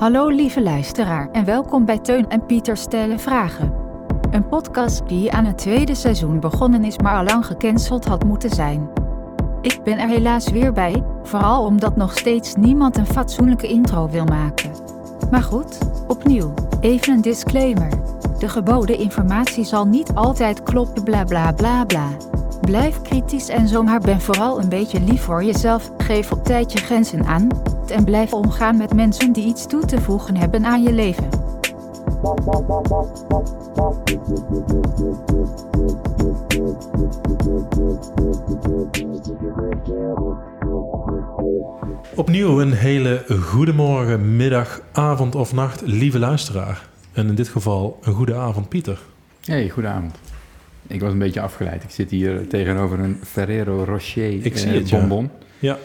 Hallo lieve luisteraar en welkom bij Teun en Pieter stellen vragen. Een podcast die aan het tweede seizoen begonnen is, maar al lang gecanceld had moeten zijn. Ik ben er helaas weer bij, vooral omdat nog steeds niemand een fatsoenlijke intro wil maken. Maar goed, opnieuw, even een disclaimer. De geboden informatie zal niet altijd kloppen, bla bla bla bla. Blijf kritisch en zo, maar ben vooral een beetje lief voor jezelf. Geef op tijd je grenzen aan en blijf omgaan met mensen die iets toe te voegen hebben aan je leven. Opnieuw een hele goede morgen, middag, avond of nacht, lieve luisteraar. En in dit geval een goede avond, Pieter. Hey, goedenavond. Ik was een beetje afgeleid. Ik zit hier tegenover een Ferrero Rocher Ik zie eh, het, bonbon. Ja,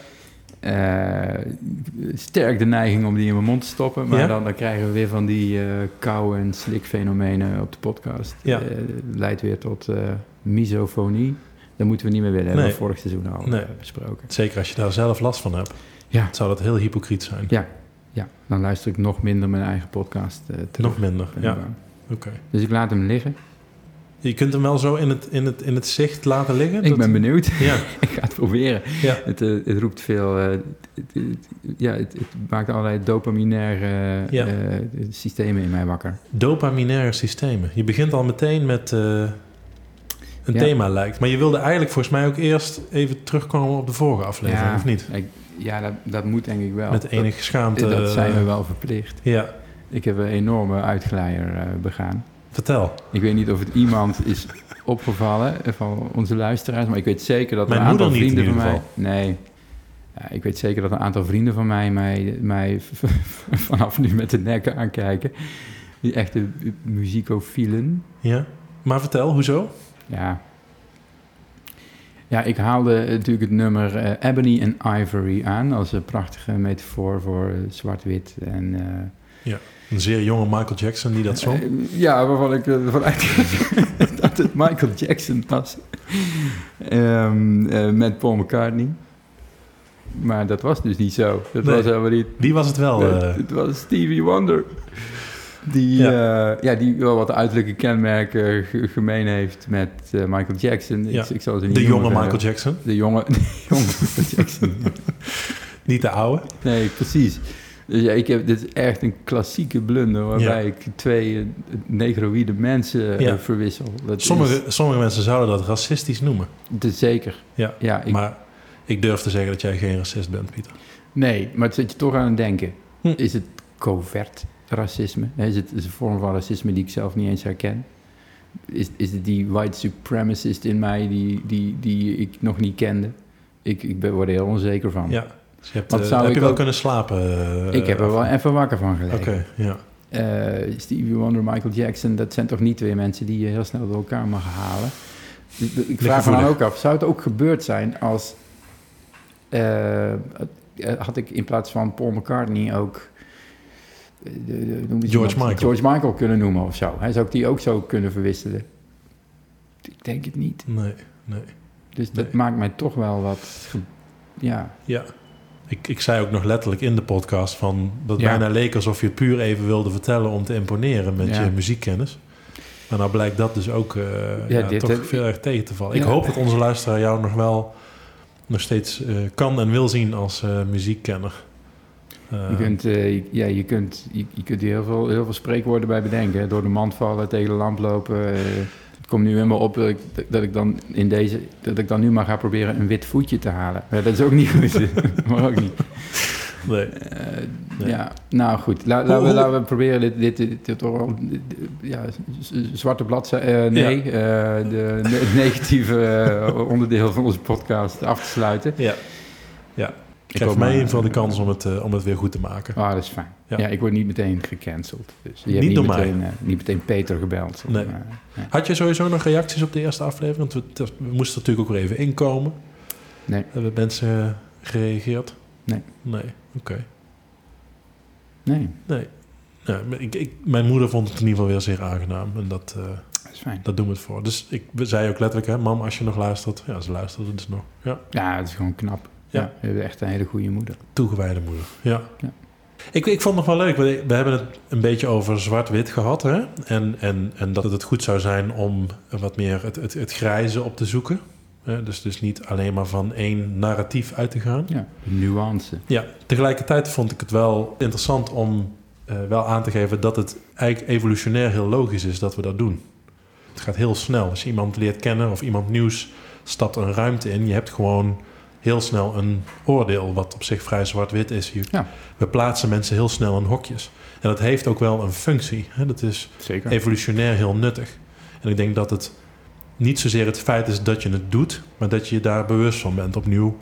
sterk de neiging om die in mijn mond te stoppen. Maar Ja? dan, dan krijgen we weer van die eh kou- en slikfenomenen op de podcast. Ja. Eh, leidt weer tot eh, misofonie. Dat moeten we niet meer willen. Hebben we vorig seizoen al Nee. eh, besproken. zeker als je daar zelf last van hebt. Ja. Zou dat heel hypocriet zijn. Ja. ja, dan luister ik nog minder mijn eigen podcast eh, terug. Nog minder, ja. eh, Oké. Dus ik laat hem liggen. Je kunt hem wel zo in het, in het, in het zicht laten liggen? Ik Dat- ben benieuwd. Ja, ik ga het proberen. ja. Het, eh, het roept veel. eh, het, het- ja, het, het maakt allerlei dopaminaire Ja. eh, systemen in mij wakker. Dopaminaire systemen. Je begint al meteen met een Ja. thema lijkt. Maar je wilde eigenlijk volgens mij ook eerst even terugkomen op de vorige aflevering, of niet? Ik, ja, dat, dat moet denk ik wel. Met enige schaamte. dat zijn we wel verplicht. Ja, Ik heb een enorme uitglijer begaan. Vertel. Ik weet niet of het iemand is opgevallen eh, van onze luisteraars, maar ik weet zeker dat Mijn een aantal vrienden van mij. Nee. Ja, ik weet zeker dat een aantal vrienden van mij mij, mij vanaf nu met de nek aankijken. Die echte muziekophielen. Ja, maar vertel, hoezo? Ja. Ja, ik haalde natuurlijk het nummer eh, Ebony and Ivory aan als een prachtige metafoor voor eh, zwart-wit. En, eh, Een zeer jonge Michael Jackson die dat zong. eh, ja, waarvan ik eh, ervan uitging dat het Michael Jackson was. Eh, met Paul McCartney. Maar dat was dus niet zo. Dat Nee. was helemaal niet. Wie was het wel? het, eh? het was Stevie Wonder. Die, ja. ja, die wel wat uiterlijke kenmerken ge- gemeen heeft met eh, Michael Jackson. Ja. Ik, ik zal ze niet de jonge Michael eh, Jackson. De jonge, de jonge Michael Jackson. Niet de oude. Nee, precies. Dus ja, ik heb, dit is echt een klassieke blunder waarbij Ja. ik twee eh, negroïde mensen eh, Ja. verwissel. Dat Sommige, sommige mensen zouden dat racistisch noemen. Dat zeker. Ja, Ja, ik, maar ik durf te zeggen dat jij geen racist bent, Pieter. nee, maar het zet je toch aan het denken. Hm. Is het covert racisme? Is het is een vorm van racisme die ik zelf niet eens herken? Is, is het die white supremacist in mij die, die, die ik nog niet kende? Ik, ik ben, word er heel onzeker van. Ja. Dus je hebt, Want eh, zou heb ik je wel ook- kunnen slapen? eh, ik heb er wel van- even wakker van gelegen. Oké, ja. Eh, Stevie Wonder, Michael Jackson, dat zijn toch niet twee mensen die je heel snel door elkaar mag halen. Ik, vraag me dan ook af, zou het ook gebeurd zijn als... eh, eh, had ik in plaats van Paul McCartney ook... eh, George Michael. George Michael kunnen noemen of zo. Hè? Zou ik die ook zo kunnen verwisselen? Ik denk het niet. Nee, nee. Dus dat maakt mij toch wel wat... Ja, Ja. Ik, ik zei ook nog letterlijk in de podcast van dat Ja. bijna leek alsof je het puur even wilde vertellen om te imponeren met Ja. je muziekkennis. Maar nou blijkt dat dus ook eh, Ja, dit- toch dit- veel erg tegen te vallen. Ik hoop dat onze luisteraar jou nog wel nog steeds eh, kan en wil zien als eh, muziekkenner. Eh, Je kunt, eh, ja, je kunt, je, je kunt hier heel veel, heel veel spreekwoorden bij bedenken. hè. Door de mand vallen, tegen de lamp lopen. Eh. komt nu helemaal op dat ik, dat ik dan in deze, dat ik dan nu maar ga proberen een wit voetje te halen. Dat is ook niet goed. maar ook niet. nee. Eh, Nee. Ja, nou goed. La- laten, we, laten we proberen dit, dit, dit, ja, zwarte bladzijde, nee, eh, de, de- het negatieve eh, onderdeel van onze podcast af te sluiten. Ja. Ja. Ik hoop mij in ieder geval de kans om het, eh, om het weer goed te maken. Ah, dat is fijn. Ja. Ja. ik word niet meteen gecanceld. Dus je Niet hebt niet, door mij. meteen, eh, niet meteen Peter gebeld. Nee. Had je sowieso nog reacties op de eerste aflevering? Want we, moesten natuurlijk ook weer even inkomen. Nee. Hebben mensen eh, gereageerd? Nee. Nee, oké. Nee, Nee. Ja, ik, ik, mijn moeder vond het in ieder geval weer zeer aangenaam. En dat, dat is fijn. dat doen we het voor. Dus ik zei ook letterlijk, hè, mam, als je nog luistert. Ja, ze luisterde dus nog. Ja, Ja, het is gewoon knap. Ja. Je hebt echt een hele goede moeder. toegewijde moeder. Ja. Ja. Ik, ik vond het nog wel leuk. We, we hebben het een beetje over zwart-wit gehad. Hè? En, en, en dat het goed zou zijn om wat meer het, het, het grijze op te zoeken. Hè? Dus, dus niet alleen maar van één narratief uit te gaan. Ja, nuance. Ja, tegelijkertijd vond ik het wel interessant om eh, wel aan te geven dat het eigenlijk evolutionair heel logisch is dat we dat doen. Het gaat heel snel. Als je iemand leert kennen of iemand nieuws stapt een ruimte in, je hebt gewoon heel snel een oordeel, wat op zich vrij zwart-wit is. Je- Ja. We plaatsen mensen heel snel in hokjes. En dat heeft ook wel een functie. Hè? Dat is Zeker. evolutionair heel nuttig. En ik denk dat het niet zozeer het feit is dat je het doet, maar dat je je daar bewust van bent. Opnieuw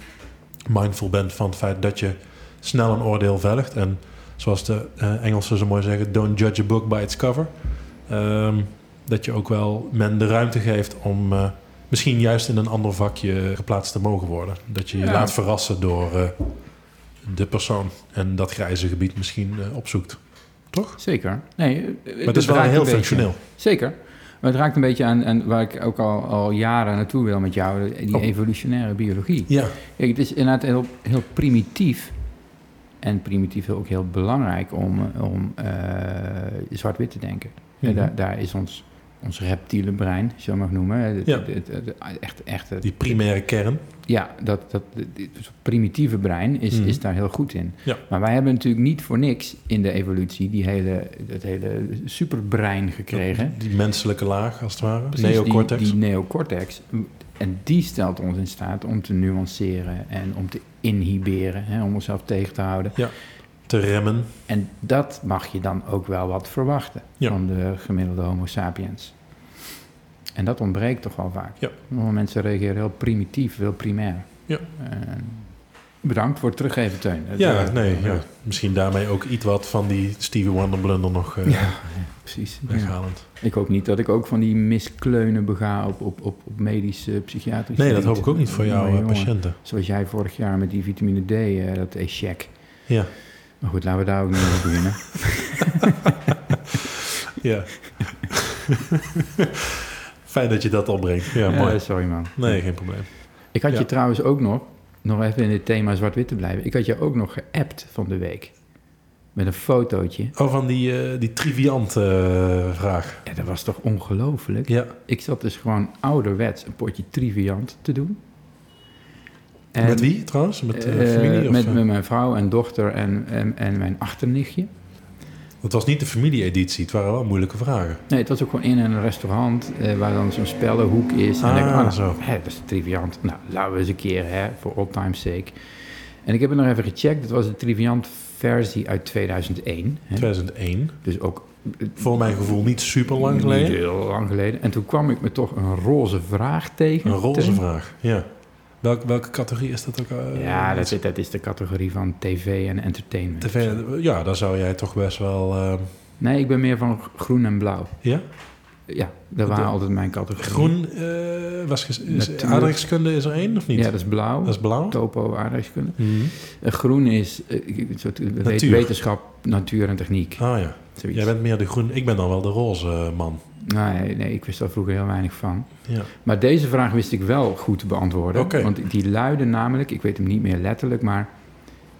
mindful bent van het feit dat je snel een oordeel velgt. En zoals de eh, Engelsen zo mooi zeggen, don't judge a book by its cover. Ehm, dat je ook wel men de ruimte geeft om eh, misschien juist in een ander vakje geplaatst te mogen worden. Dat je je Ja. laat verrassen door eh, de persoon en dat grijze gebied misschien eh, opzoekt. Toch? Zeker. Nee, Maar het is wel heel functioneel. Zeker. Maar het raakt een beetje aan, aan waar ik ook al, al jaren naartoe wil met jou, die Oh. evolutionaire biologie. Ja, Kijk, het is inderdaad heel, heel primitief. En primitief ook heel belangrijk om, om eh, zwart-wit te denken. Ja, Mhm. daar, daar is ons, ons reptiele brein, als je dat mag noemen. Het, Ja. het, het- het- echt, echt, het- die primaire kern. ja, dat, dat, dit primitieve brein is, Mhm. is daar heel goed in. Ja. Maar wij hebben natuurlijk niet voor niks in de evolutie die hele, dat hele superbrein gekregen. Die menselijke laag, als het ware. Precies, Neocortex. Die, die neocortex. En die stelt ons in staat om te nuanceren en om te inhiberen, hè, om onszelf tegen te houden. Te remmen. En dat mag je dan ook wel wat verwachten Ja. van de gemiddelde Homo sapiens. En dat ontbreekt toch wel vaak. Ja. Mensen reageren heel primitief, heel primair. Ja. Bedankt voor het teruggeven, Teun. Ja, eh, nee. Ja. Misschien daarmee ook iets wat van die Stevie Wonder blunder nog eh, Ja, ja, precies. Weghalend. Ik hoop niet dat ik ook van die miskleunen bega op, op, op, op medische, psychiatrische... Nee, dat hoop ik ook niet voor jouw eh, jongen, patiënten. Zoals jij vorig jaar met die vitamine D, dat echec. Ja. Maar goed, laten we daar ook niet over beginnen. ja. Fijn dat je dat opbrengt. Ja, Eh, mooi. sorry man. Nee, geen probleem. Ik had Ja. je trouwens ook nog, nog even in het thema zwart-wit te blijven. Ik had je ook nog geappt van de week. Met een fotootje. Oh, van die, eh, die triviant eh, vraag. Ja, dat was toch ongelooflijk? Ja. Ik zat dus gewoon ouderwets een potje triviant te doen. En, met wie trouwens? Met eh, familie? Of, met, eh? met mijn vrouw en dochter en, en, en mijn achternichtje. Het was niet de familie-editie. Het waren wel moeilijke vragen. Nee, het was ook gewoon in een restaurant eh, waar dan zo'n spellenhoek is. En Ah, ik dacht, oh, zo. Hè, dat is triviant. Nou, laten we eens een keer, hè, voor old time's sake. En ik heb het nog even gecheckt. Het was de triviant versie uit 2001. Hè. 2001. Dus ook Voor mijn gevoel niet super lang niet geleden. heel lang geleden. En toen kwam ik me toch een roze vraag tegen. Een roze vraag, ja. Welk, welke categorie is dat ook? eh, Ja, dat, is- dat is de categorie van tv en entertainment. TV, ja, daar zou jij toch best wel... eh, Nee, ik ben meer van groen en blauw. ja? Ja, dat waren De- altijd mijn categorieën. Groen, eh was is, Natuur. aardrijkskunde is er één of niet? Ja, dat is blauw. Dat is blauw? Topo, aardrijkskunde. Mhm. Groen is soort Natuur. wetenschap, natuur en techniek. Ah ja, Zoiets. jij bent meer de groen. Ik ben dan wel de roze man. Nee, nee, ik wist daar vroeger heel weinig van. Ja. Maar deze vraag wist ik wel goed te beantwoorden. Want die luidde namelijk, ik weet hem niet meer letterlijk, maar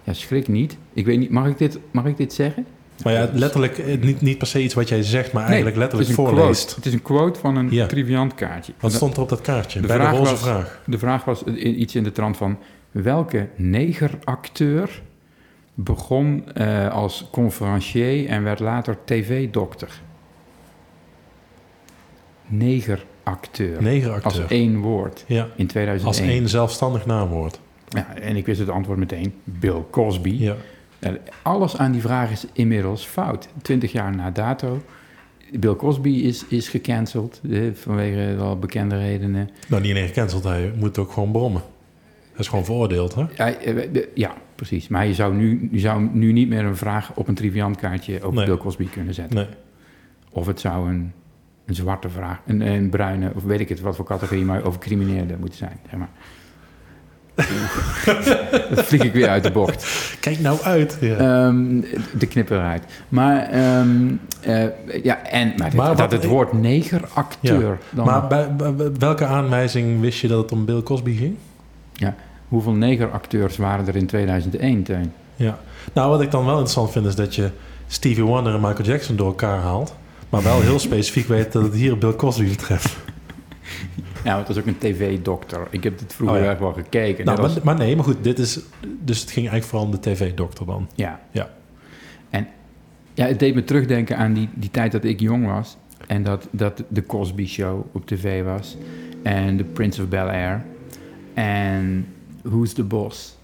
ja, schrik niet. Ik weet niet, mag ik dit, mag ik dit zeggen? Maar ja, letterlijk, eh, niet, niet per se iets wat jij zegt, maar eigenlijk Nee, letterlijk het voorleest. Quote. Het is een quote van een Ja. triviant kaartje. Wat stond er op dat kaartje? de Bij de vraag roze was- vraag. De vraag was iets in de trant van... welke negeracteur begon eh, als conferencier en werd later tv-dokter? Negeracteur. Negeracteur. Als één woord Ja, in 2001. als één zelfstandig naamwoord. Ja, en ik wist het antwoord meteen. Bill Cosby. Ja. Alles aan die vraag is inmiddels fout. Twintig jaar na dato. Bill Cosby is, is gecanceld eh, vanwege al bekende redenen. Nou, niet alleen gecanceld, hij moet ook gewoon brommen. Hij is gewoon veroordeeld, hè? Ja, eh, ja, precies. Maar je zou, nu, je zou nu niet meer een vraag op een triviant kaartje over Nee. Bill Cosby kunnen zetten. Nee. Of het zou een, een zwarte vraag, een, een bruine, of weet ik het wat voor categorie, maar over criminelen moeten zijn. Zeg maar. dat vlieg ik weer uit de bocht. Kijk nou uit. Ja. Ehm, de knipper eruit. Maar, ehm, eh, ja, en, maar, dit- Maar wat- dat het woord negeracteur... dan maar bij, welke aanwijzing wist je dat het om Bill Cosby ging? Hoeveel negeracteurs waren er in 2001, Teun? Ja. Nou, wat ik dan wel interessant vind is dat je Stevie Wonder en Michael Jackson door elkaar haalt. Maar wel heel specifiek weet dat het hier Bill Cosby betreft. Nou, het was ook een tv-dokter. Ik heb dit vroeger Oh ja. wel gekeken. Nou, maar, nee, maar goed, dit is... Dus het ging eigenlijk vooral om de tv-dokter dan. ja. Ja. En ja, het deed me terugdenken aan die, die tijd dat ik jong was. En dat, dat de Cosby Show op tv was. En The Prince of Bel-Air. En Who's the Boss.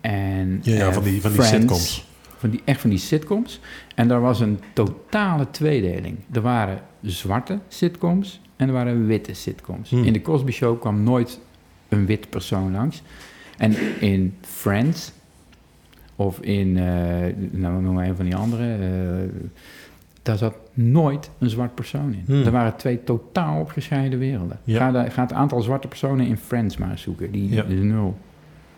En Ja, ja eh, van die, van die Friends. sitcoms. Van die, echt van die sitcoms. En daar was een totale tweedeling. Er waren zwarte sitcoms en er waren witte sitcoms. Hmm. In de Cosby Show kwam nooit een wit persoon langs. En in Friends, of in, eh nou noem maar een van die andere, eh, daar zat nooit een zwart persoon in. Hmm. Er waren twee totaal opgescheiden werelden. Ja. Ga, daar- ga het aantal zwarte personen in Friends maar zoeken. Die Ja. is nul.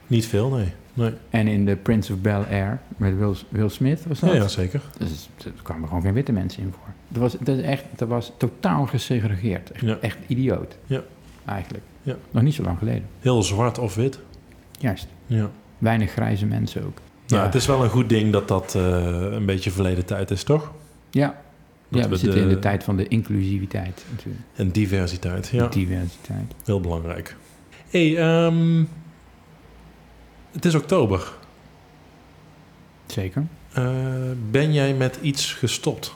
Niet veel, nee. Nee. En in The Prince of Bel-Air met Will, Will Smith was dat. Ja, ja, zeker. Dus er kwamen gewoon geen witte mensen in voor. Dat was, dat is echt, dat was totaal gesegregeerd. Echt, Ja. echt idioot. Ja. Eigenlijk. Ja. Nog niet zo lang geleden. Heel zwart of wit. Juist. Ja. Weinig grijze mensen ook. Nou, Ja. het is wel een goed ding dat dat eh, een beetje verleden tijd is, toch? Ja, Dat ja we, we zitten in de- de tijd van de inclusiviteit natuurlijk. En diversiteit, ja. Diversiteit. Heel belangrijk. hey, ehm, het is oktober. Zeker. Eh, ben jij met iets gestopt?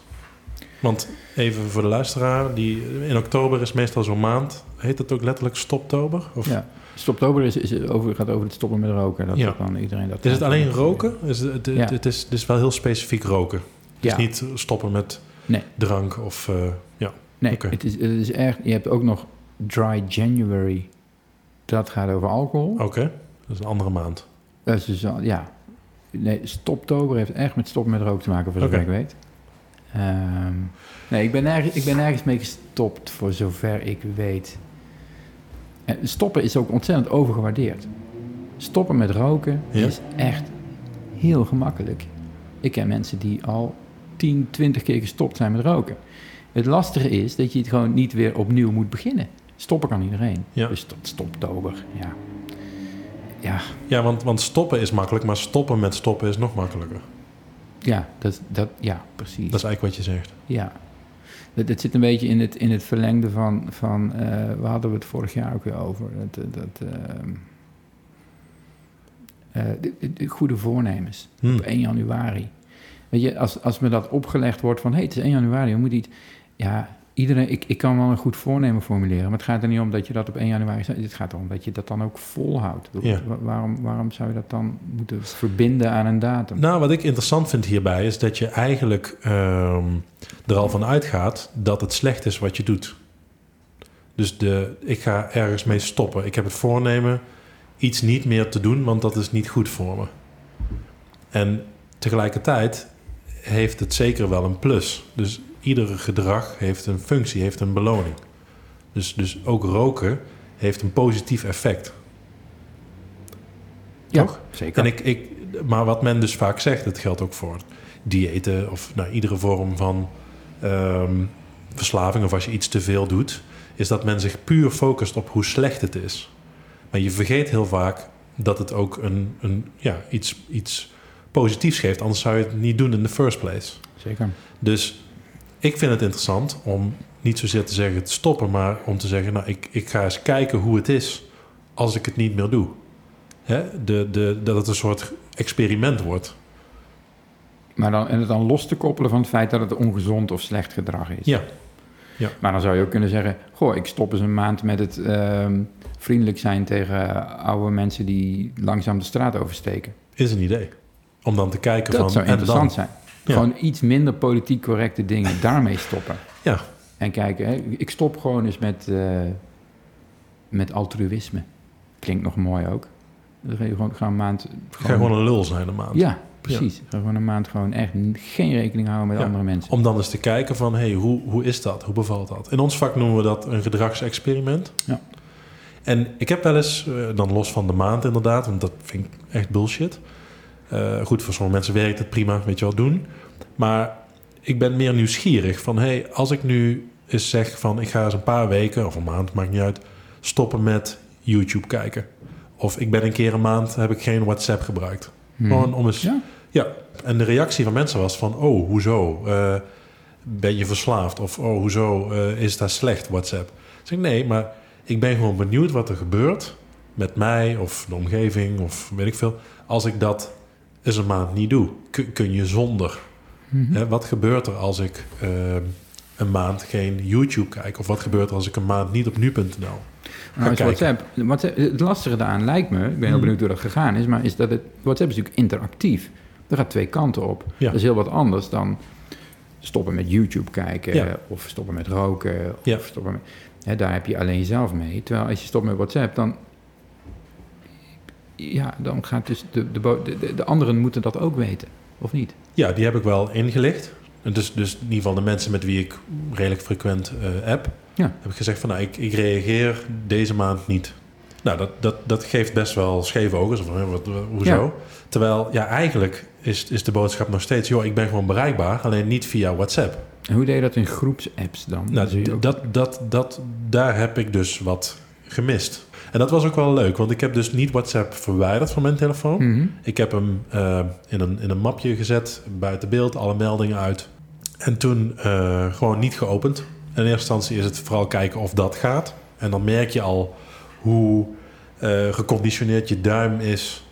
Want even voor de luisteraar, die, in oktober is meestal zo'n maand. Heet het ook letterlijk stoptober? Of Ja. Stoptober is, is over, gaat over het stoppen met roken. Dat Ja. kan iedereen dat Is het alleen roken? Is het, het, Ja. het, is, het is wel heel specifiek roken. Het Ja. is niet stoppen met Nee. drank of... eh, ja, Nee, Oké. het, is, het is echt... Je hebt ook nog Dry January. Dat gaat over alcohol. oké. Dat is een andere maand. Dat is dus ja. Nee, stoptober heeft echt met stoppen met roken te maken, voor zover ik weet. Ehm, nee, ik ben, nergens, ik ben nergens mee gestopt, voor zover ik weet. Eh, stoppen is ook ontzettend overgewaardeerd. Stoppen met roken Ja. is echt heel gemakkelijk. Ik ken mensen die al 10, 20 keer gestopt zijn met roken. Het lastige is dat je het gewoon niet weer opnieuw moet beginnen. Stoppen kan iedereen. Ja. Dus tot stoptober, ja. Ja, Ja, want, want stoppen is makkelijk, maar stoppen met stoppen is nog makkelijker. Ja, dat, dat, ja precies. Dat is eigenlijk wat je zegt. Ja. Dat, dat zit een beetje in het, in het verlengde van... van eh, waar hadden we het vorig jaar ook weer over? Dat, eh, dat, ehm, eh, de, de- de goede voornemens. Hmm. Op 1 januari. Weet je, als, als me dat opgelegd wordt van... hé, hey, het is 1 januari, we moeten iets... Ja, iedereen... Ik, ik kan wel een goed voornemen formuleren... maar het gaat er niet om dat je dat op 1 januari... Het gaat erom dat je dat dan ook volhoudt. Ja. Waarom, waarom zou je dat dan moeten verbinden aan een datum? Nou, wat ik interessant vind hierbij is dat je eigenlijk ehm, er al van uitgaat dat het slecht is wat je doet. Dus de, ik ga ergens mee stoppen. Ik heb het voornemen iets niet meer te doen, want dat is niet goed voor me. En tegelijkertijd heeft het zeker wel een plus. Dus iedere gedrag heeft een functie, heeft een beloning. Dus, dus ook roken heeft een positief effect. ja, toch? zeker. En ik, ik, maar wat men dus vaak zegt, dat geldt ook voor diëten of nou, iedere vorm van ehm, verslaving of als je iets te veel doet, is dat men zich puur focust op hoe slecht het is. Maar je vergeet heel vaak dat het ook een, een, ja, iets, iets positiefs geeft, anders zou je het niet doen in the first place. Zeker. Dus ik vind het interessant om niet zozeer te zeggen te stoppen, maar om te zeggen, nou, ik, ik ga eens kijken hoe het is als ik het niet meer doe. Hè? De, de, dat het een soort experiment wordt. Maar dan, en het dan los te koppelen van het feit dat het ongezond of slecht gedrag is. Ja. Maar dan zou je ook kunnen zeggen: Goh, ik stop eens een maand met het ehm, vriendelijk zijn tegen oude mensen die langzaam de straat oversteken. Is een idee. Om dan te kijken Dat van... zou en interessant dan? zijn. Ja. Gewoon iets minder politiek correcte dingen daarmee stoppen. Ja. En kijken, hè, ik stop gewoon eens met, eh, met altruïsme. Klinkt nog mooi ook. Dan ga je gewoon, een maand. Ga gewoon een lul zijn een maand. Ja, precies. Ga gewoon een maand gewoon echt geen rekening houden met Ja. andere mensen. Om dan eens te kijken van, hey, hoe, hoe is dat? Hoe bevalt dat? In ons vak noemen we dat een gedragsexperiment. Ja. En ik heb wel eens, eh, dan los van de maand inderdaad, want dat vind ik echt bullshit. Eh, goed, voor sommige mensen werkt het prima, weet je wel, doen. Maar ik ben meer nieuwsgierig van, hey, als ik nu eens zeg van, ik ga eens een paar weken of een maand, maakt niet uit, stoppen met YouTube kijken. Of ik ben een keer een maand, heb ik geen WhatsApp gebruikt. Hmm. Gewoon om eens... Ja? Ja, en de reactie van mensen was van... oh, hoezo? Eh, ben je verslaafd? Of oh, hoezo eh, is dat slecht, WhatsApp? Dus ik nee, maar ik ben gewoon benieuwd wat er gebeurt... met mij of de omgeving of weet ik veel... als ik dat eens een maand niet doe. Kun, kun je zonder? Mhm. Hè, wat gebeurt er als ik eh, een maand geen YouTube kijk? Of wat gebeurt er als ik een maand niet op nu.nl ga Nou, is kijken? WhatsApp, WhatsApp, het lastige daaraan lijkt me, ik ben heel Hmm. benieuwd hoe dat gegaan is, maar is dat het, WhatsApp is natuurlijk interactief. Er gaat twee kanten op. Ja. Dat is heel wat anders dan stoppen met YouTube kijken Ja. of stoppen met roken. Of Ja. stoppen met, hè, daar heb je alleen jezelf mee. Terwijl als je stopt met WhatsApp, dan, ja, dan gaat dus de, de, de, de, de anderen moeten dat ook weten, of niet? Ja, die heb ik wel ingelicht. Dus, dus in ieder geval de mensen met wie ik redelijk frequent eh, app... Ja. heb ik gezegd van, nou, ik, ik reageer deze maand niet. Nou, dat, dat, dat geeft best wel scheve ogen. Van, hè, wat, hoezo? Ja. Terwijl, ja, eigenlijk is, is de boodschap nog steeds... joh, ik ben gewoon bereikbaar, alleen niet via WhatsApp. En hoe deed je dat in groepsapps dan? Nou, dat, dat, dat, daar heb ik dus wat gemist. En dat was ook wel leuk, want ik heb dus niet WhatsApp verwijderd van mijn telefoon. Mhm. Ik heb hem eh, in, een, in een mapje gezet, buiten beeld, alle meldingen uit. En toen eh, gewoon niet geopend. In eerste instantie is het vooral kijken of dat gaat. En dan merk je al hoe eh, geconditioneerd je duim is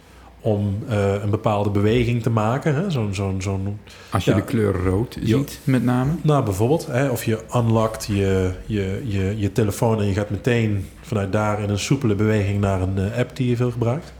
om eh, een bepaalde beweging te maken. hè. Zo'n zo'n zo'n Als je Ja. de kleur rood ziet, met name. nou, bijvoorbeeld, hè, of je unlockt je, je, je, je telefoon en je gaat meteen vanuit daar in een soepele beweging naar een eh, app die je veel gebruikt.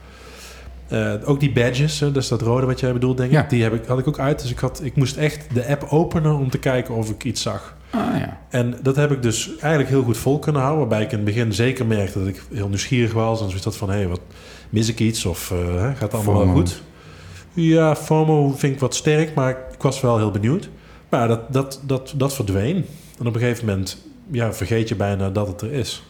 Eh, ook die badges, hè, dat is dat rode wat jij bedoelt, denk ik. Ja. Die heb ik, had ik ook uit. Dus ik, had, ik moest echt de app openen om te kijken of ik iets zag. Ah ja. En dat heb ik dus eigenlijk heel goed vol kunnen houden. Waarbij ik in het begin zeker merkte dat ik heel nieuwsgierig was. En zoiets had van, hé, wat mis ik iets? Of eh, gaat het allemaal wel goed? Ja, FOMO vind ik wat sterk, maar ik was wel heel benieuwd. Maar dat, dat, dat, dat verdween. En op een gegeven moment ja, vergeet je bijna dat het er is.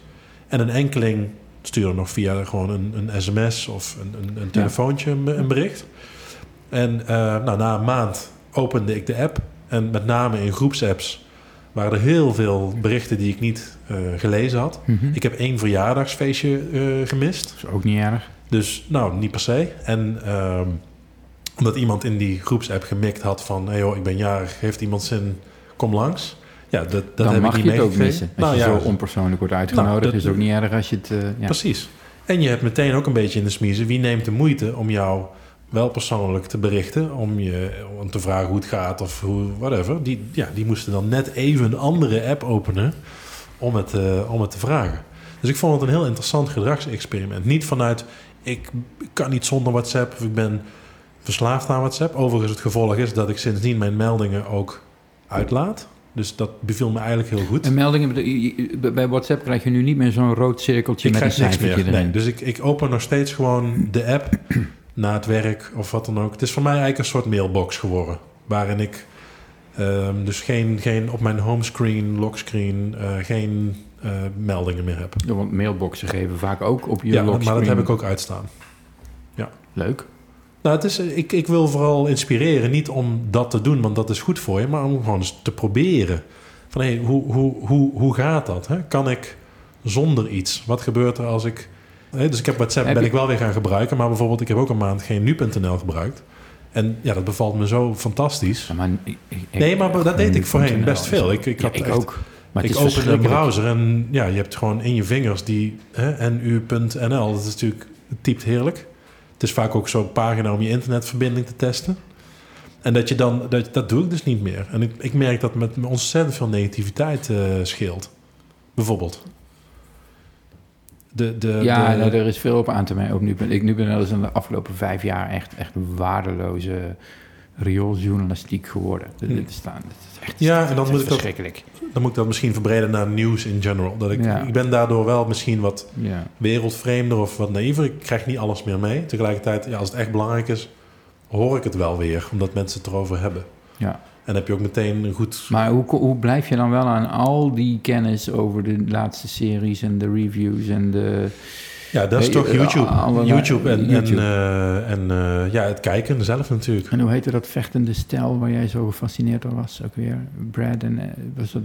En een enkeling stuurde nog via gewoon een, een sms of een, een, een telefoontje een, een bericht. En eh, nou, na een maand opende ik de app. En met name in groepsapps waren er heel veel berichten die ik niet eh, gelezen had. Mhm. Ik heb één verjaardagsfeestje eh, gemist. Dat is ook niet erg. Dus nou, niet per se. En ehm, omdat iemand in die groepsapp gemikt had van... hey joh, ik ben jarig, heeft iemand zin, kom langs. Ja, dat, dat dan heb mag ik je niet het ook missen. Als Nou je ja, zo onpersoonlijk wordt uitgenodigd, Nou, dat- is het ook niet erg als je het... eh, ja. precies. En je hebt meteen ook een beetje in de smiezen... wie neemt de moeite om jou wel persoonlijk te berichten... om je om te vragen hoe het gaat of hoe, whatever. Die, ja, die moesten dan net even een andere app openen om het, eh, om het te vragen. Dus ik vond het een heel interessant gedragsexperiment. Niet vanuit, ik kan niet zonder WhatsApp... of ik ben verslaafd aan WhatsApp. Overigens het gevolg is dat ik sindsdien mijn meldingen ook uitlaat. Dus dat beviel me eigenlijk heel goed. En meldingen, bij WhatsApp krijg je nu niet meer zo'n rood cirkeltje ik met een cijfertje meer. erin. Nee, dus ik, ik open nog steeds gewoon de app na het werk of wat dan ook. Het is voor mij eigenlijk een soort mailbox geworden. Waarin ik ehm, dus geen, geen op mijn homescreen, lockscreen, eh, geen eh, meldingen meer heb. Ja, Want mailboxen geven vaak ook op je Ja, maar lockscreen. dat heb ik ook uitstaan. Leuk. Nou, het is, ik, ik wil vooral inspireren, niet om dat te doen, want dat is goed voor je, maar om gewoon eens te proberen. Van hé, hoe, hoe, hoe, hoe gaat dat? Hè? Kan ik zonder iets? Wat gebeurt er als ik. Dus ik heb WhatsApp Heb ben je- ik wel weer gaan gebruiken, maar bijvoorbeeld, ik heb ook een maand geen nu.nl gebruikt. En ja, dat bevalt me zo fantastisch. Ja, maar ik- ik- ik- Nee, maar dat deed ik voorheen best veel. Ik- ik Ja, had ik echt- ook. Maar het ik is open een browser en ja, je hebt gewoon in je vingers die hè, nu.nl. Dat is natuurlijk, het typt heerlijk. Het is vaak ook zo'n pagina om je internetverbinding te testen. En dat je dan, dat, dat doe ik dus niet meer. En ik, ik merk dat met me ontzettend veel negativiteit eh, scheelt. Bijvoorbeeld. De, de, Ja, de- nou, er is veel op aan te merken. Ook nu ben ik nu ben in de afgelopen vijf jaar echt, echt waardeloze riooljournalistiek geworden. Dit, Hm. dit, is, dit is echt Ja, en dan moet ik dat- verschrikkelijk. dan moet ik dat misschien verbreden naar nieuws in general. Dat ik, Ja. ik ben daardoor wel misschien wat Ja. wereldvreemder of wat naïver. Ik krijg niet alles meer mee. Tegelijkertijd, ja, als het echt belangrijk is, hoor ik het wel weer. Omdat mensen het erover hebben. Ja. En dan heb je ook meteen een goed... Maar hoe, hoe blijf je dan wel aan al die kennis over de laatste series en de reviews en de... Ja, dat is Nee, toch eh, YouTube. YouTube en, YouTube. en, eh, en eh, ja, het kijken zelf natuurlijk. En hoe heette dat vechtende stel waar jij zo gefascineerd door was? Ook weer Brad en... eh, was, dat,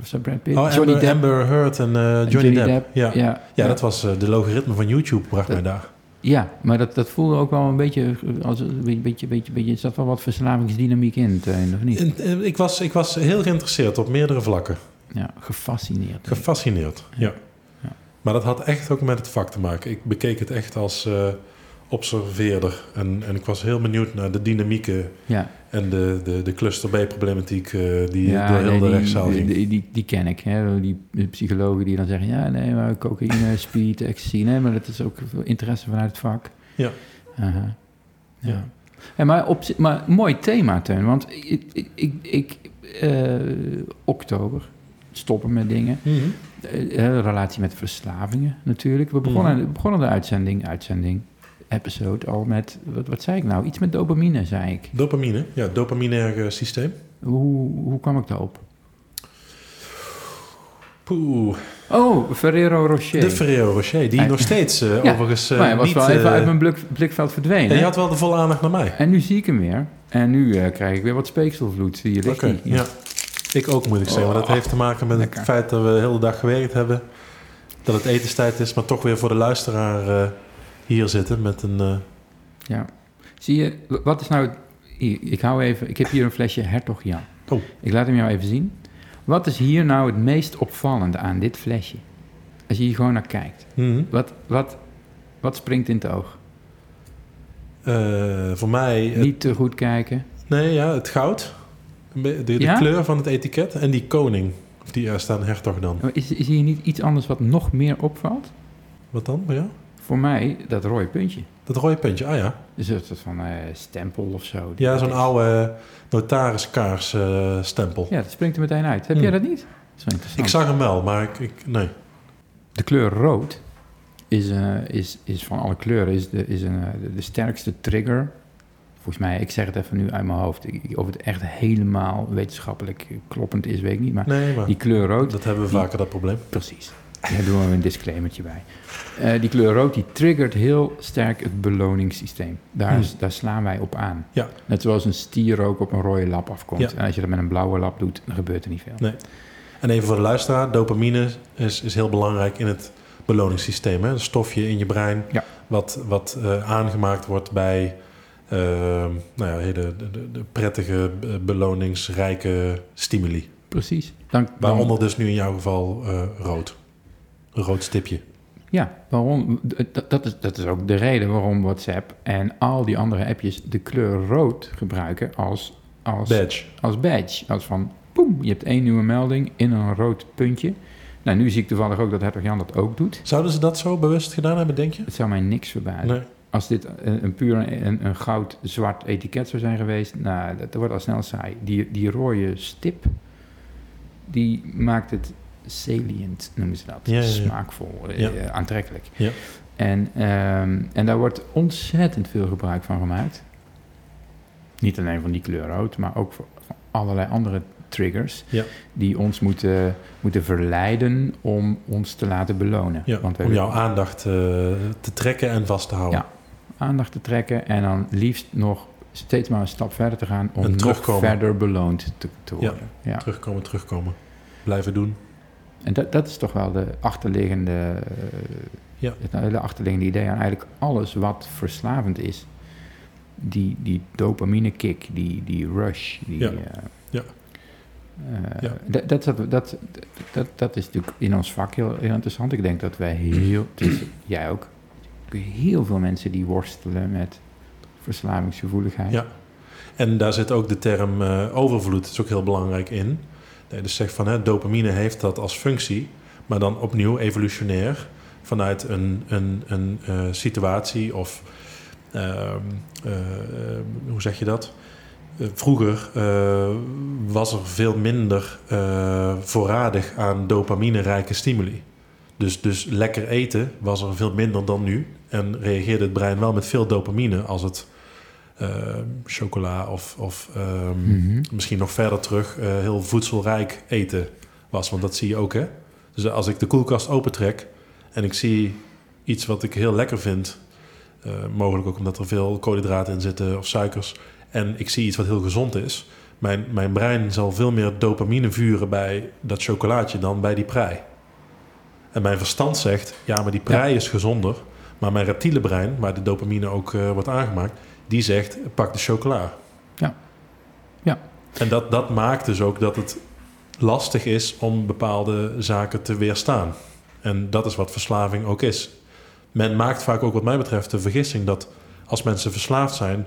was dat Brad Pitt? Oh, Johnny Amber, Depp. Amber Heard en eh, En Johnny, Depp. Ja. Ja. Ja, dat was eh, de logaritme van YouTube bracht Dat- mij daar. Ja, maar dat, dat voelde ook wel een beetje, als, een beetje, beetje, beetje, beetje, er zat wel wat verslavingsdynamiek in, Teun, of niet? En, eh, ik, was, ik was heel geïnteresseerd op meerdere vlakken. Ja, gefascineerd. Gefascineerd, ja. Ja. Maar dat had echt ook met het vak te maken. Ik bekeek het echt als eh, observeerder. En, en ik was heel benieuwd naar de dynamieken Ja, en de, de, de cluster B-problematiek eh, die ja door heel nee, de rechtszaal ging. die, die, die ken ik. Hè? Die psychologen die dan zeggen, ja, nee, maar cocaïne, speed, ecstasy. Nee, maar dat is ook interesse vanuit het vak. Ja. Ja. Maar, op, maar mooi thema, Teun. Want ik, ik, ik, ik, eh, oktober, stoppen met dingen. Eh, relatie met verslavingen natuurlijk. We begonnen, we begonnen de uitzending, uitzending, episode al met, wat, wat zei ik nou? Iets met dopamine, zei ik. Dopamine, ja, dopaminerge systeem. Hoe, hoe kwam ik daarop? Poeh, Oh, Ferrero Rocher. de Ferrero Rocher, die nog steeds eh, Ja, overigens eh, maar hij was niet... wel even eh, uit mijn blik, blikveld verdwenen. en je had wel de volle aandacht naar mij. En nu zie ik hem weer. En nu krijg ik weer wat speekselvloed. Hier ligt Oké, hij. ja. Ik ook moet ik zeggen, maar dat Oh, heeft te maken met lekker. het feit dat we de hele dag gewerkt hebben. Dat het etenstijd is, maar toch weer voor de luisteraar hier zitten met een... eh, Ja. Zie je, wat is nou... Hier, ik hou even... Ik heb hier een flesje Hertog Jan. Oh. Ik laat hem jou even zien. Wat is hier nou het meest opvallende aan dit flesje? Als je hier gewoon naar kijkt. mhm. Wat, wat, wat springt in het oog? Eh, voor mij... het- Niet te goed kijken. nee, ja, het goud. De, de, Ja? kleur van het etiket en die koning. Die er staan hertog dan. Is, is hier niet iets anders wat nog meer opvalt? Wat dan? Ja? Voor mij dat rode puntje. Dat rode puntje, ah ja. Dus een soort van eh, stempel of zo. Ja, zo'n Dat is- oude notariskaars eh, stempel. Ja, dat springt er meteen uit. Heb Hmm. jij dat niet? Dat is. Ik zag hem wel, maar ik... ik nee. De kleur rood is, eh, is, is van alle kleuren is de, is een, de, sterkste trigger. Volgens mij, ik zeg het even nu uit mijn hoofd. Ik- Of het echt helemaal wetenschappelijk kloppend is, weet ik niet. Maar Nee, maar die kleur rood, dat hebben we die- vaker, dat probleem. precies. Daar doen we een disclaimertje bij. Eh, die kleur rood die triggert heel sterk het beloningssysteem. Daar, Hmm. daar slaan wij op aan. Ja. Net zoals een stier ook op een rode lap afkomt. Ja. En als je dat met een blauwe lap doet, dan gebeurt er niet veel. Nee. En even voor de luisteraar, dopamine is, is heel belangrijk in het beloningssysteem. Hè? Een stofje in je brein Ja. wat, wat eh, aangemaakt wordt bij eh, nou ja, hele de, de, de prettige, eh, beloningsrijke stimuli. Precies. Dan, dan- Waaronder dus nu in jouw geval rood. Een rood stipje. Ja, waarom? Dat, dat, is, dat is ook de reden waarom WhatsApp en al die andere appjes de kleur rood gebruiken als, als, Badge. als badge. Als van, boem, je hebt één nieuwe melding in een rood puntje. Nou, nu zie ik toevallig ook dat Hertog Jan dat ook doet. Zouden ze dat zo bewust gedaan hebben, denk je? Het zou mij niks verbazen. Nee. Als dit een, een puur een, een goud-zwart etiket zou zijn geweest, nou, dat, dat wordt al snel saai. Die, die rode stip, die maakt het salient, noemen ze dat. Ja, ja, ja. Smaakvol, eh, aantrekkelijk. Ja. En, ehm, en daar wordt ontzettend veel gebruik van gemaakt. Niet alleen van die kleur rood, maar ook van, van allerlei andere triggers Ja. die ons moeten, moeten verleiden om ons te laten belonen. Ja, Want om jouw aandacht eh, te trekken en vast te houden. Ja. aandacht te trekken en dan liefst nog steeds maar een stap verder te gaan om nog verder beloond te, te worden. Ja. Terugkomen, terugkomen. Blijven doen. En dat, dat is toch wel de achterliggende, eh, Ja. het hele achterliggende idee aan eigenlijk alles wat verslavend is. Die, die dopamine kick, die, die rush. Die, Ja. eh, Ja. eh, Ja. Dat, dat, dat, dat, dat, dat is natuurlijk in ons vak heel, heel interessant. Ik denk dat wij heel, is- jij ook, heel veel mensen die worstelen met verslavingsgevoeligheid. Ja. En daar zit ook de term overvloed is ook heel belangrijk in. Dus zeg van hè, dopamine heeft dat als functie, maar dan opnieuw evolutionair vanuit een, een, een eh, situatie of ehm, eh, hoe zeg je dat? Eh, vroeger was er veel minder voorradig aan dopamine-rijke stimuli. Dus, dus lekker eten was er veel minder dan nu. En reageerde het brein wel met veel dopamine als het chocola of, of ehm, Mhm. misschien nog verder terug eh, heel voedselrijk eten was. Want dat zie je ook, hè? Dus als ik de koelkast opentrek en ik zie iets wat ik heel lekker vind... eh, mogelijk ook omdat er veel koolhydraten in zitten of suikers... en ik zie iets wat heel gezond is... mijn, mijn brein zal veel meer dopamine vuren bij dat chocolaatje dan bij die prei. En mijn verstand zegt, ja, maar die prei is gezonder... Maar mijn reptiele brein, waar de dopamine ook eh, wordt aangemaakt, die zegt: pak de chocola. Ja. Ja. En dat, dat maakt dus ook dat het lastig is om bepaalde zaken te weerstaan. En dat is wat verslaving ook is. Men maakt vaak ook, wat mij betreft, de vergissing dat als mensen verslaafd zijn,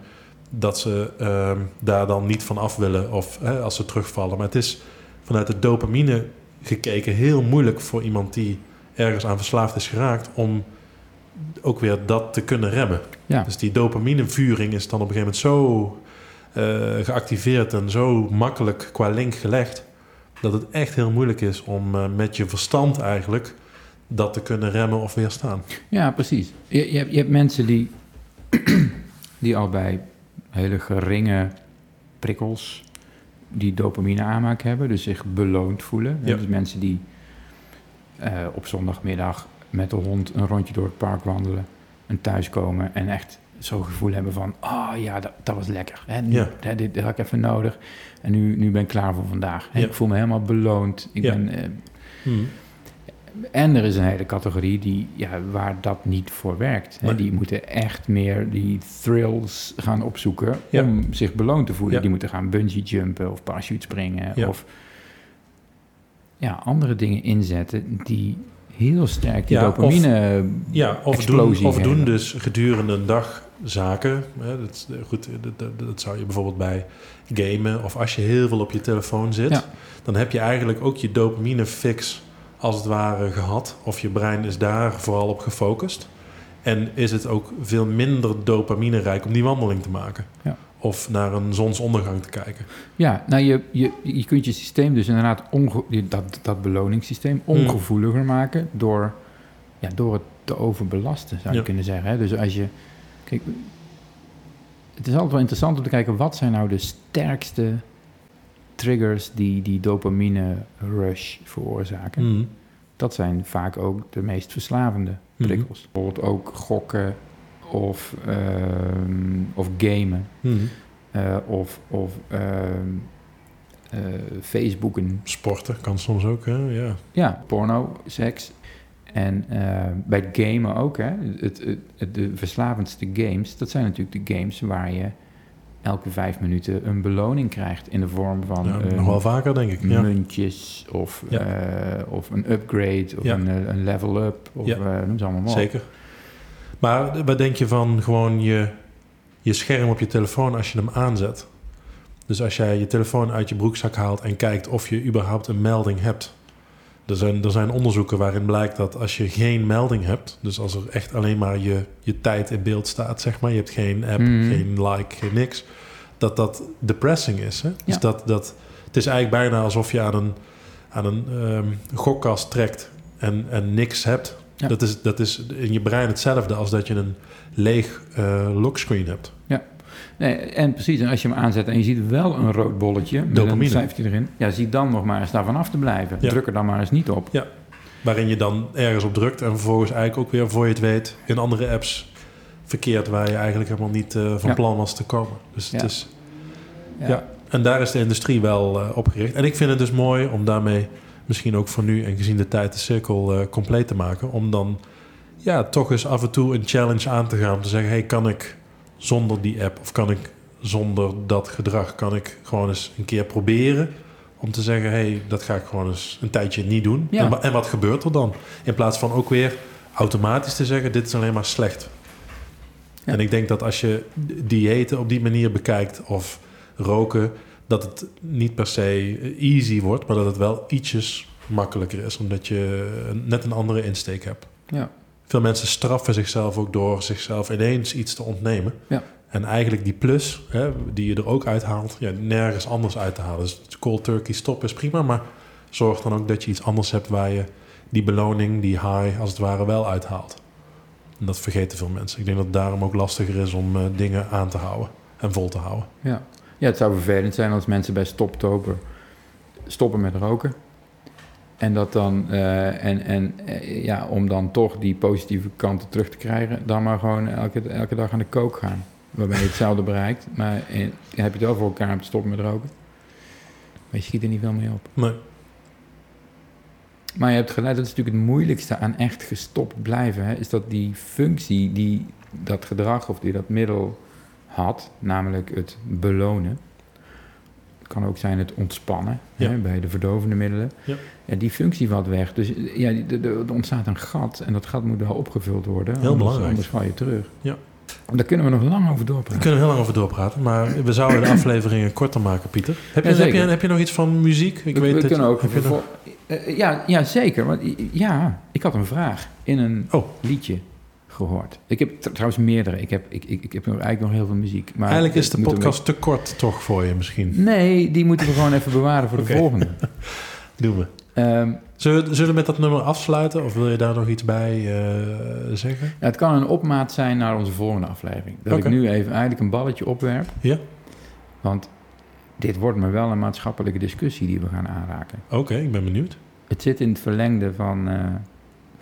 dat ze ehm, daar dan niet van af willen of hè, als ze terugvallen. Maar het is vanuit de dopamine gekeken heel moeilijk voor iemand die ergens aan verslaafd is geraakt om ook weer dat te kunnen remmen. Ja. Dus die dopaminevuring is dan op een gegeven moment zo eh, geactiveerd en zo makkelijk qua link gelegd dat het echt heel moeilijk is om eh, met je verstand eigenlijk dat te kunnen remmen of weerstaan. Ja, precies. Je, je, hebt, je hebt mensen die, die al bij hele geringe prikkels die dopamine aanmaak hebben, dus zich beloond voelen. Ja. Dus mensen die eh, op zondagmiddag met de hond een rondje door het park wandelen en thuiskomen en echt zo'n gevoel hebben van, oh ja, dat, dat was lekker. Hè, nu, Ja. hè, dit, dit had ik even nodig en nu, nu ben ik klaar voor vandaag. Hè, Ja. Ik voel me helemaal beloond. Ik Ja. ben, eh, en er is een hele categorie die, ja, waar dat niet voor werkt. Hè. Die moeten echt meer die thrills gaan opzoeken om zich beloond te voelen. Die moeten gaan bungee jumpen of parachute springen of ja, andere dingen inzetten die heel sterk die Ja, of- dopamine... Ja, of, Explosie doen, of doen dus gedurende een dag zaken. Hè, dat, goed, dat, dat, dat zou je bijvoorbeeld bij gamen of als je heel veel op je telefoon zit, Ja. dan heb je eigenlijk ook je dopamine fix als het ware gehad. Of je brein is daar vooral op gefocust. En is het ook veel minder dopaminerijk om die wandeling te maken. Ja. Of naar een zonsondergang te kijken. Ja, nou je, je, je kunt je systeem dus inderdaad, onge, dat, dat beloningssysteem, Hmm. ongevoeliger maken door, ja, door het te overbelasten, zou je Ja. kunnen zeggen. Hè? Dus als je, kijk, het is altijd wel interessant om te kijken, wat zijn nou de sterkste triggers die die dopamine rush veroorzaken? Mm. Dat zijn vaak ook de meest verslavende prikkels. Bijvoorbeeld ook gokken of, ehm, of gamen. Mm. Eh, of of ehm, eh, Facebooken. Sporten kan soms ook, hè? Ja. Ja, porno, seks. En eh, bij het gamen ook, hè. Het, het, het- de verslavendste games, dat zijn natuurlijk de games waar je elke vijf minuten een beloning krijgt in de vorm van ja nog wel vaker, denk ik. Ja. muntjes of, Ja. of een upgrade of een, een level up of Ja. noem ze allemaal maar. Zeker. Maar wat denk je van gewoon je, je scherm op je telefoon als je hem aanzet? Dus als jij je telefoon uit je broekzak haalt en kijkt of je überhaupt een melding hebt. Er zijn, er zijn onderzoeken waarin blijkt dat als je geen melding hebt, dus als er echt alleen maar je, je tijd in beeld staat, zeg maar, je hebt geen app, Mhm. geen like, geen niks, dat dat depressing is. Hè? Dus Ja. dat, dat, het is eigenlijk bijna alsof je aan een, aan een ehm, gokkast trekt en, en niks hebt. Ja. Dat, is, dat is in je brein hetzelfde als dat je een leeg eh lockscreen hebt. Nee, en precies, en als je hem aanzet en je ziet wel een rood bolletje met Dopamine. een cijfertje erin, ja, zie dan nog maar eens daarvan af te blijven. Ja. Druk er dan maar eens niet op. Waarin je dan ergens op drukt en vervolgens eigenlijk ook weer, voor je het weet, in andere apps verkeert waar je eigenlijk helemaal niet eh, van Ja. plan was te komen. Dus het Ja. is, Ja. en daar is de industrie wel eh, op gericht. En ik vind het dus mooi om daarmee misschien ook voor nu en gezien de tijd de cirkel eh, compleet te maken. Om dan ja, toch eens af en toe een challenge aan te gaan. Om te zeggen, hey, kan ik zonder die app of kan ik zonder dat gedrag, kan ik gewoon eens een keer proberen om te zeggen, hey, dat ga ik gewoon eens een tijdje niet doen. Ja. En, wa- en wat gebeurt er dan? In plaats van ook weer automatisch te zeggen, dit is alleen maar slecht. Ja. En ik denk dat als je diëten op die manier bekijkt of roken, dat het niet per se easy wordt, maar dat het wel ietsjes makkelijker is, omdat je net een andere insteek hebt. Ja. Veel mensen straffen zichzelf ook door zichzelf ineens iets te ontnemen. Ja. En eigenlijk die plus, hè, die je er ook uithaalt, ja, nergens anders uit te halen. Dus cold turkey stop is prima, maar zorg dan ook dat je iets anders hebt waar je die beloning, die high, als het ware wel uithaalt. En dat vergeten veel mensen. Ik denk dat het daarom ook lastiger is om eh, dingen aan te houden en vol te houden. Ja. Ja, het zou vervelend zijn als mensen bij Stoptober stoppen met roken. En dat dan, eh, en, en eh, ja, om dan toch die positieve kanten terug te krijgen, dan maar gewoon elke, elke dag aan de kook gaan. Waarbij je hetzelfde bereikt, maar heb je het wel voor elkaar om te stoppen met roken. Maar je schiet er niet veel mee op. Nee. Maar je hebt gelijk, dat is natuurlijk het moeilijkste aan echt gestopt blijven. Hè, is dat die functie die dat gedrag of die dat middel had, namelijk het belonen. Het kan ook zijn het ontspannen Ja. hè, bij de verdovende middelen. Ja. Ja, die functie valt weg. Dus ja, er ontstaat een gat en dat gat moet wel opgevuld worden. Heel anders, belangrijk. Anders val je terug. Ja. Daar kunnen we nog lang over Daar doorpraten. kunnen we heel lang over doorpraten, maar we zouden de afleveringen korter maken, Pieter. Heb je, Ja, heb je, heb je nog iets van muziek? Ik we weet we dat kunnen je- ook... heb je nog- vervol- Eh, ja, ja, zeker. Want, ja, ik had een vraag in een Oh. liedje gehoord. Ik heb tr- trouwens meerdere. Ik heb, ik, ik, ik heb eigenlijk nog heel veel muziek. Maar Eigenlijk is de we- podcast te kort toch voor je misschien. Nee, die moeten we gewoon even bewaren voor de volgende. Doen we. Ehm, Zullen we, zullen we met dat nummer afsluiten of wil je daar nog iets bij eh, zeggen? ja, het kan een opmaat zijn naar onze volgende aflevering. Dat ik nu even eigenlijk een balletje opwerp. Ja? Want dit wordt me wel een maatschappelijke discussie die we gaan aanraken. Oké, ik ben benieuwd. Het zit in het verlengde van, eh,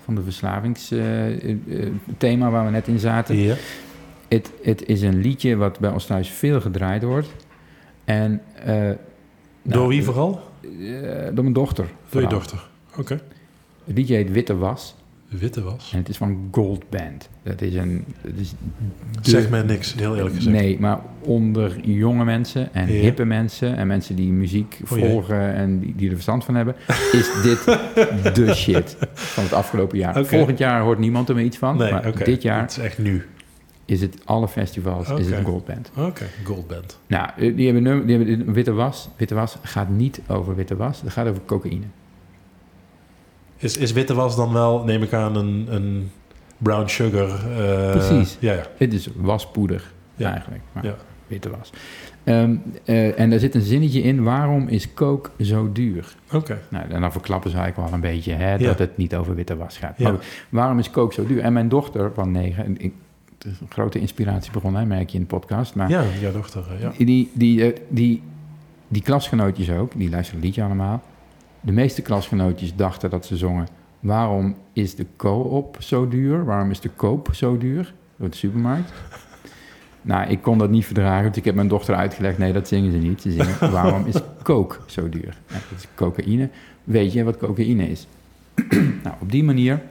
van de verslavingsthema waar we net in zaten. Ja. Het, het is een liedje wat bij ons thuis veel gedraaid wordt. En, eh, Door nou, wie vooral? eh, door mijn dochter. Door je dochter. Oké. Het liedje heet Witte Was. Witte was. En het is van Gold Band. Dat is een... Dat is de- Zeg mij niks, heel eerlijk gezegd. Nee, maar onder jonge mensen en Ja. hippe mensen... en mensen die muziek O jee. volgen en die, die er verstand van hebben... is dit de shit van het afgelopen jaar. Volgend jaar hoort niemand er meer iets van. Nee, maar dit jaar Het is echt nu. is het alle festivals, is het Gold Band. Oké, Goldband. Nou, eh, die hebben, nummer- die hebben witte was. Witte was gaat niet over witte was. Het gaat over cocaïne. Is, is witte was dan wel, neem ik aan, een, een brown sugar? eh, Precies. Ja, ja. Het is waspoeder Ja. eigenlijk. Maar Ja. witte was. Ehm, eh, en daar zit een zinnetje in. Waarom is coke zo duur? Oké. Nou, en dan verklappen ze eigenlijk wel een beetje hè, Ja. dat het niet over witte was gaat. Maar waarom is coke zo duur? En mijn dochter van negen, en ik, grote inspiratie begonnen, hè, merk je in de podcast. Maar Ja, jouw dochter. eh, Ja. die, die, eh, die, die klasgenootjes ook, die luisteren het liedje allemaal. De meeste klasgenootjes dachten dat ze zongen... waarom is de co-op zo duur? Waarom is de koop zo duur? Door de supermarkt. Nou, ik kon dat niet verdragen, want ik heb mijn dochter uitgelegd... nee, dat zingen ze niet. Ze zingen, waarom is coke zo duur? Dat is cocaïne. Weet je wat cocaïne is? nou, op die manier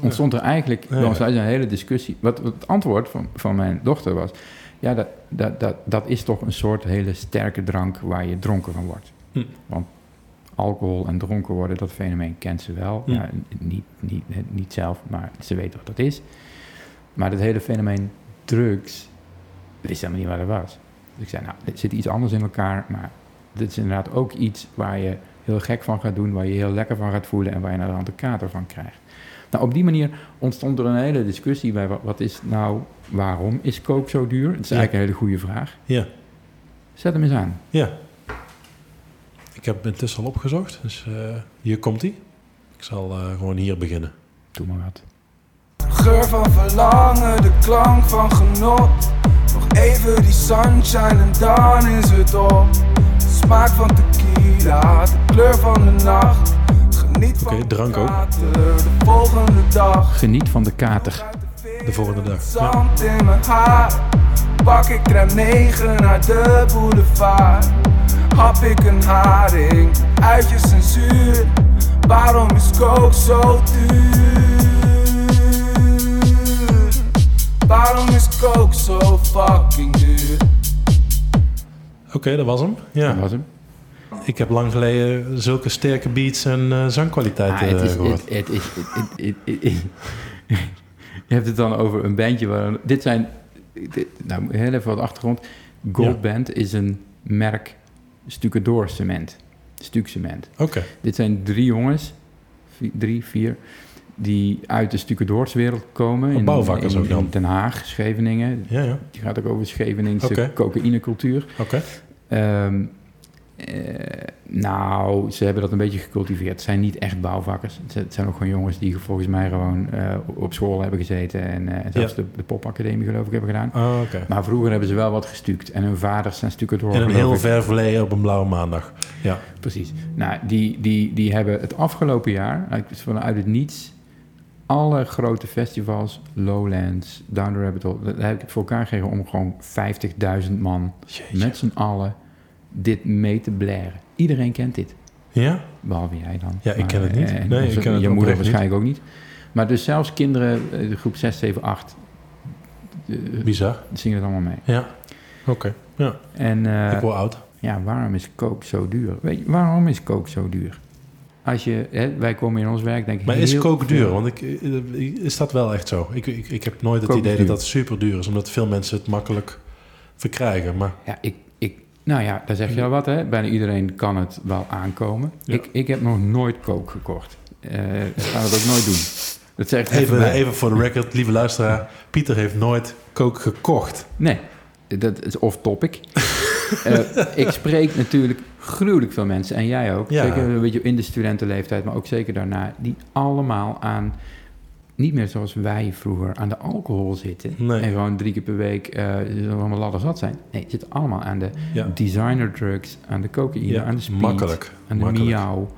ontstond er eigenlijk Ja. thuis een hele discussie. Wat, wat het antwoord van, van mijn dochter was... ja, dat, dat, dat, dat is toch een soort hele sterke drank waar je dronken van wordt. Hm. Want alcohol en dronken worden, dat fenomeen kent ze wel. Ja, niet, niet, niet zelf, maar ze weten wat dat is. Maar dat hele fenomeen drugs, wist helemaal niet wat dat was. Dus ik zei, nou, er zit iets anders in elkaar, maar dit is inderdaad ook iets waar je heel gek van gaat doen, waar je heel lekker van gaat voelen en waar je naar de hand een kater van krijgt. Nou, op die manier ontstond er een hele discussie bij wat, is nou, waarom is kook zo duur? Dat is Ja. eigenlijk een hele goede vraag. Ja. Zet hem eens aan. ja. Ik heb intussen al opgezocht, dus eh, hier komt hij. Ik zal eh, gewoon hier beginnen. Doe maar wat. Geur van verlangen, de klank van genot. Nog even die sunshine en dan is het op. De smaak van tequila, de kleur van de nacht. Geniet van Oké, drank de ook. kater, de volgende dag. Geniet van de kater. De volgende dag. Ja. Zand in mijn haar. Pak ik crème 9 naar de boulevard. Hap ik een haring, uitjes en zuur. Waarom is coke zo duur? Waarom is coke zo fucking duur? Oké, dat was hem. Ja. Dat was hem. Ik heb lang geleden zulke sterke beats en eh, zangkwaliteiten Ah, het is, eh, gehoord. het, het is, het- het- het- het- je hebt het dan over een bandje waar... Dit zijn... Dit, nou, heel even wat achtergrond. Gold Band is een merk stucadoor cement. Stukcement. Oké, Dit zijn drie jongens, vi- drie, vier, die uit de stucadoorswereld komen. Oh, bouwvakkers in, dan? in Den Haag, Scheveningen. ja, ja. Die gaat ook over Scheveningse cocaïnecultuur. Oké. Ehm, eh, nou, ze hebben dat een beetje gecultiveerd. Het zijn niet echt bouwvakkers. Het zijn- ook gewoon jongens die volgens mij gewoon eh, op school hebben gezeten. En, eh, en zelfs Ja. de, de popacademie geloof ik hebben gedaan. Oh. Maar vroeger hebben ze wel wat gestuukt. En hun vaders zijn. In een geloof heel ik. ver verleden op een blauwe maandag. Ja. Precies. Nou, die, die, die hebben het afgelopen jaar, uit- vanuit het niets, alle grote festivals, Lowlands, Down the Rabbit Hole, daar heb ik het voor elkaar gekregen om gewoon 50.000 man Jeetje. met z'n allen dit mee te blaren. Iedereen kent dit. Ja? Behalve jij dan. Ja, ik ken het niet. eh, en Nee, ik ken het Je moeder waarschijnlijk ook niet. Maar dus zelfs kinderen, eh, groep 6, 7, 8, eh, Bizar. zingen het allemaal mee. Ja. Oké. Ja. En eh, ik word oud. ja, waarom is coke zo duur? Weet je, waarom is coke zo duur? Als je, hè, wij komen in ons werk denk ik Maar is veel- duur? Want ik, is dat wel echt zo? Ik, ik, ik heb nooit het idee dat dat super duur is, omdat veel mensen het makkelijk verkrijgen. Maar Ja, ik, nou ja, daar zeg je al wat, hè? Bijna iedereen kan het wel aankomen. Ja. Ik, ik heb nog nooit coke gekocht. Eh ik ga het ook nooit doen. Dat zegt even, even, even voor de record, lieve luisteraar. Pieter heeft nooit coke gekocht. Nee, dat is off-topic. Eh, ik spreek natuurlijk gruwelijk veel mensen, en jij ook, Ja. zeker een beetje in de studentenleeftijd, maar ook zeker daarna, die allemaal aan, niet meer zoals wij vroeger, aan de alcohol zitten. Nee. En gewoon drie keer per week eh allemaal ladder zat zijn. Nee, ze zitten allemaal aan de Ja. designer drugs, aan de cocaïne, Ja, aan de speed, makkelijk. aan de makkelijk. miauw.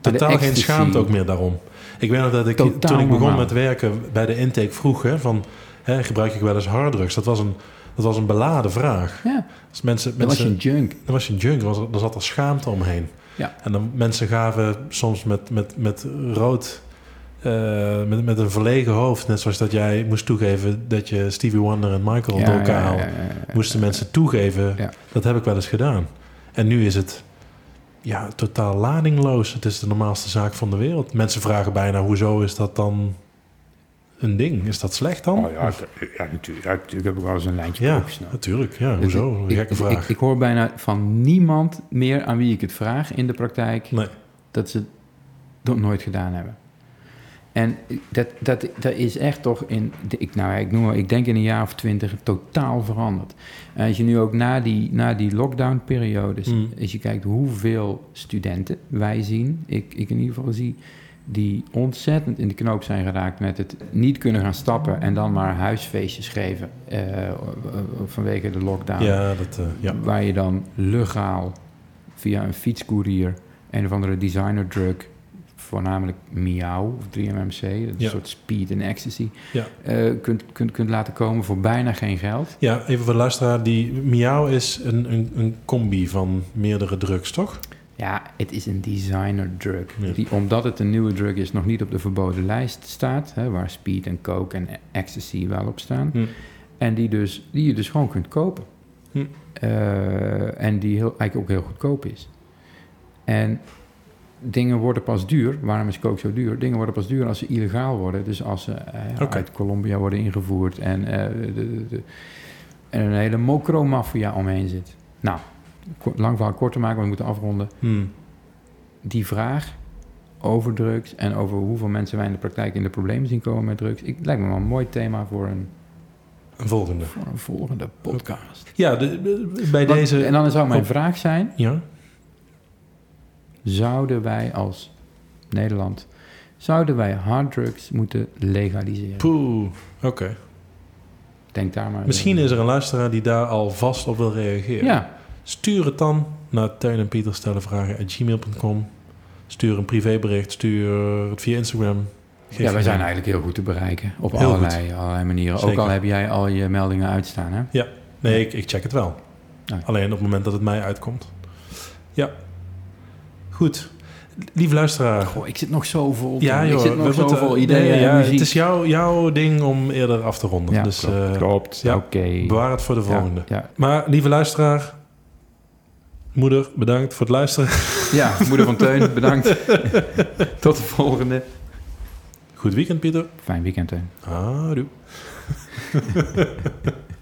Totaal geen schaamte ook meer daarom. Ik weet nog dat ik Totaal toen ik begon normaal. met werken bij de intake vroeg... Hè, van, hè, gebruik ik wel eens harddrugs? Dat was een, dat was een beladen vraag. Ja, Dus mensen, dan was je een junk. dan was je een junk, er, was, er zat er schaamte omheen. Ja. En dan mensen gaven soms met, met, met rood... eh, met, met een verlegen hoofd, net zoals dat jij moest toegeven dat je Stevie Wonder en Michael door elkaar haalde. ja, ja. moesten mensen toegeven. Ja. Dat heb ik wel eens gedaan. En nu is het ja, totaal ladingloos. Het is de normaalste zaak van de wereld. Mensen vragen bijna, hoezo is dat dan een ding? Is dat slecht dan? Oh ja, ik- ja, natuurlijk, ja, natuurlijk heb ik wel eens een lijntje Ja, natuurlijk. Ja, Dus hoezo? ik- Een gekke ik, vraag. Ik, ik hoor bijna van niemand meer aan wie ik het vraag in de praktijk nee. dat ze het nog nooit gedaan hebben. En dat, dat, dat is echt toch in, ik, nou, ik, noem, ik denk in een jaar of twintig totaal veranderd. En als je nu ook na die, na die lockdown-periodes, Mm. als je kijkt hoeveel studenten wij zien, ik, ik in ieder geval zie, die ontzettend in de knoop zijn geraakt met het niet kunnen gaan stappen en dan maar huisfeestjes geven eh, vanwege de lockdown. Ja, dat, eh, ja. Waar je dan legaal via een fietscourier een of andere designer drug, voornamelijk Miauw of 3MMC, dat is Ja. een soort speed en ecstasy, Ja. eh, kunt, kunt, kunt laten komen voor bijna geen geld. ja, even voor de luisteraar. Die miauw is een, een, een combi van meerdere drugs, toch? Ja, het is een designer drug. Ja. Die, omdat het een nieuwe drug is, nog niet op de verboden lijst staat, hè, waar speed en coke en ecstasy wel op staan. Hm. En die, dus, die je dus gewoon kunt kopen. Hm. Eh, en die heel, eigenlijk ook heel goedkoop is. En dingen worden pas duur. Waarom is coke zo duur? Dingen worden pas duur als ze illegaal worden. Dus als ze eh, uit Colombia worden ingevoerd en, eh, de, de, de- en een hele mokro-maffia omheen zit. Nou, lang verhaal kort te maken, want we moeten afronden. Hmm. Die vraag over drugs en over hoeveel mensen wij in de praktijk in de problemen zien komen met drugs. Ik, lijkt me wel een mooi thema voor een, Een volgende. voor een volgende podcast. Ja, de, de- bij Want- deze... En dan zou mijn vraag zijn: Ja? Zouden wij als Nederland, zouden wij harddrugs moeten legaliseren? Poeh. Oké. Denk daar maar. Misschien is er een luisteraar die daar al vast op wil reageren. Ja, Stuur het dan naar Teun en Pieter stellen vragen at gmail.com. Stuur een privébericht, stuur het via Instagram. Geef ja wij zijn eigenlijk heel goed te bereiken op allerlei, allerlei manieren. Ook Zeker. al heb jij al je meldingen uitstaan. Hè? Nee, ik, ik check het wel. Ah. Alleen op het moment dat het mij uitkomt. Ja. Goed. Lieve luisteraar. Goh, ik zit nog zo vol. Ja, ik zit nog zoveel ideeën. nee, en ja, muziek. het is jouw, jouw ding om eerder af te ronden. Ja, dus klopt. eh, klopt. ja, Oké. bewaar het voor de volgende. Ja, ja. Maar lieve luisteraar. Moeder, bedankt voor het luisteren. Ja, moeder van Teun, bedankt. Tot de volgende. Goed weekend, Pieter. Fijn weekend, Teun. Adieu.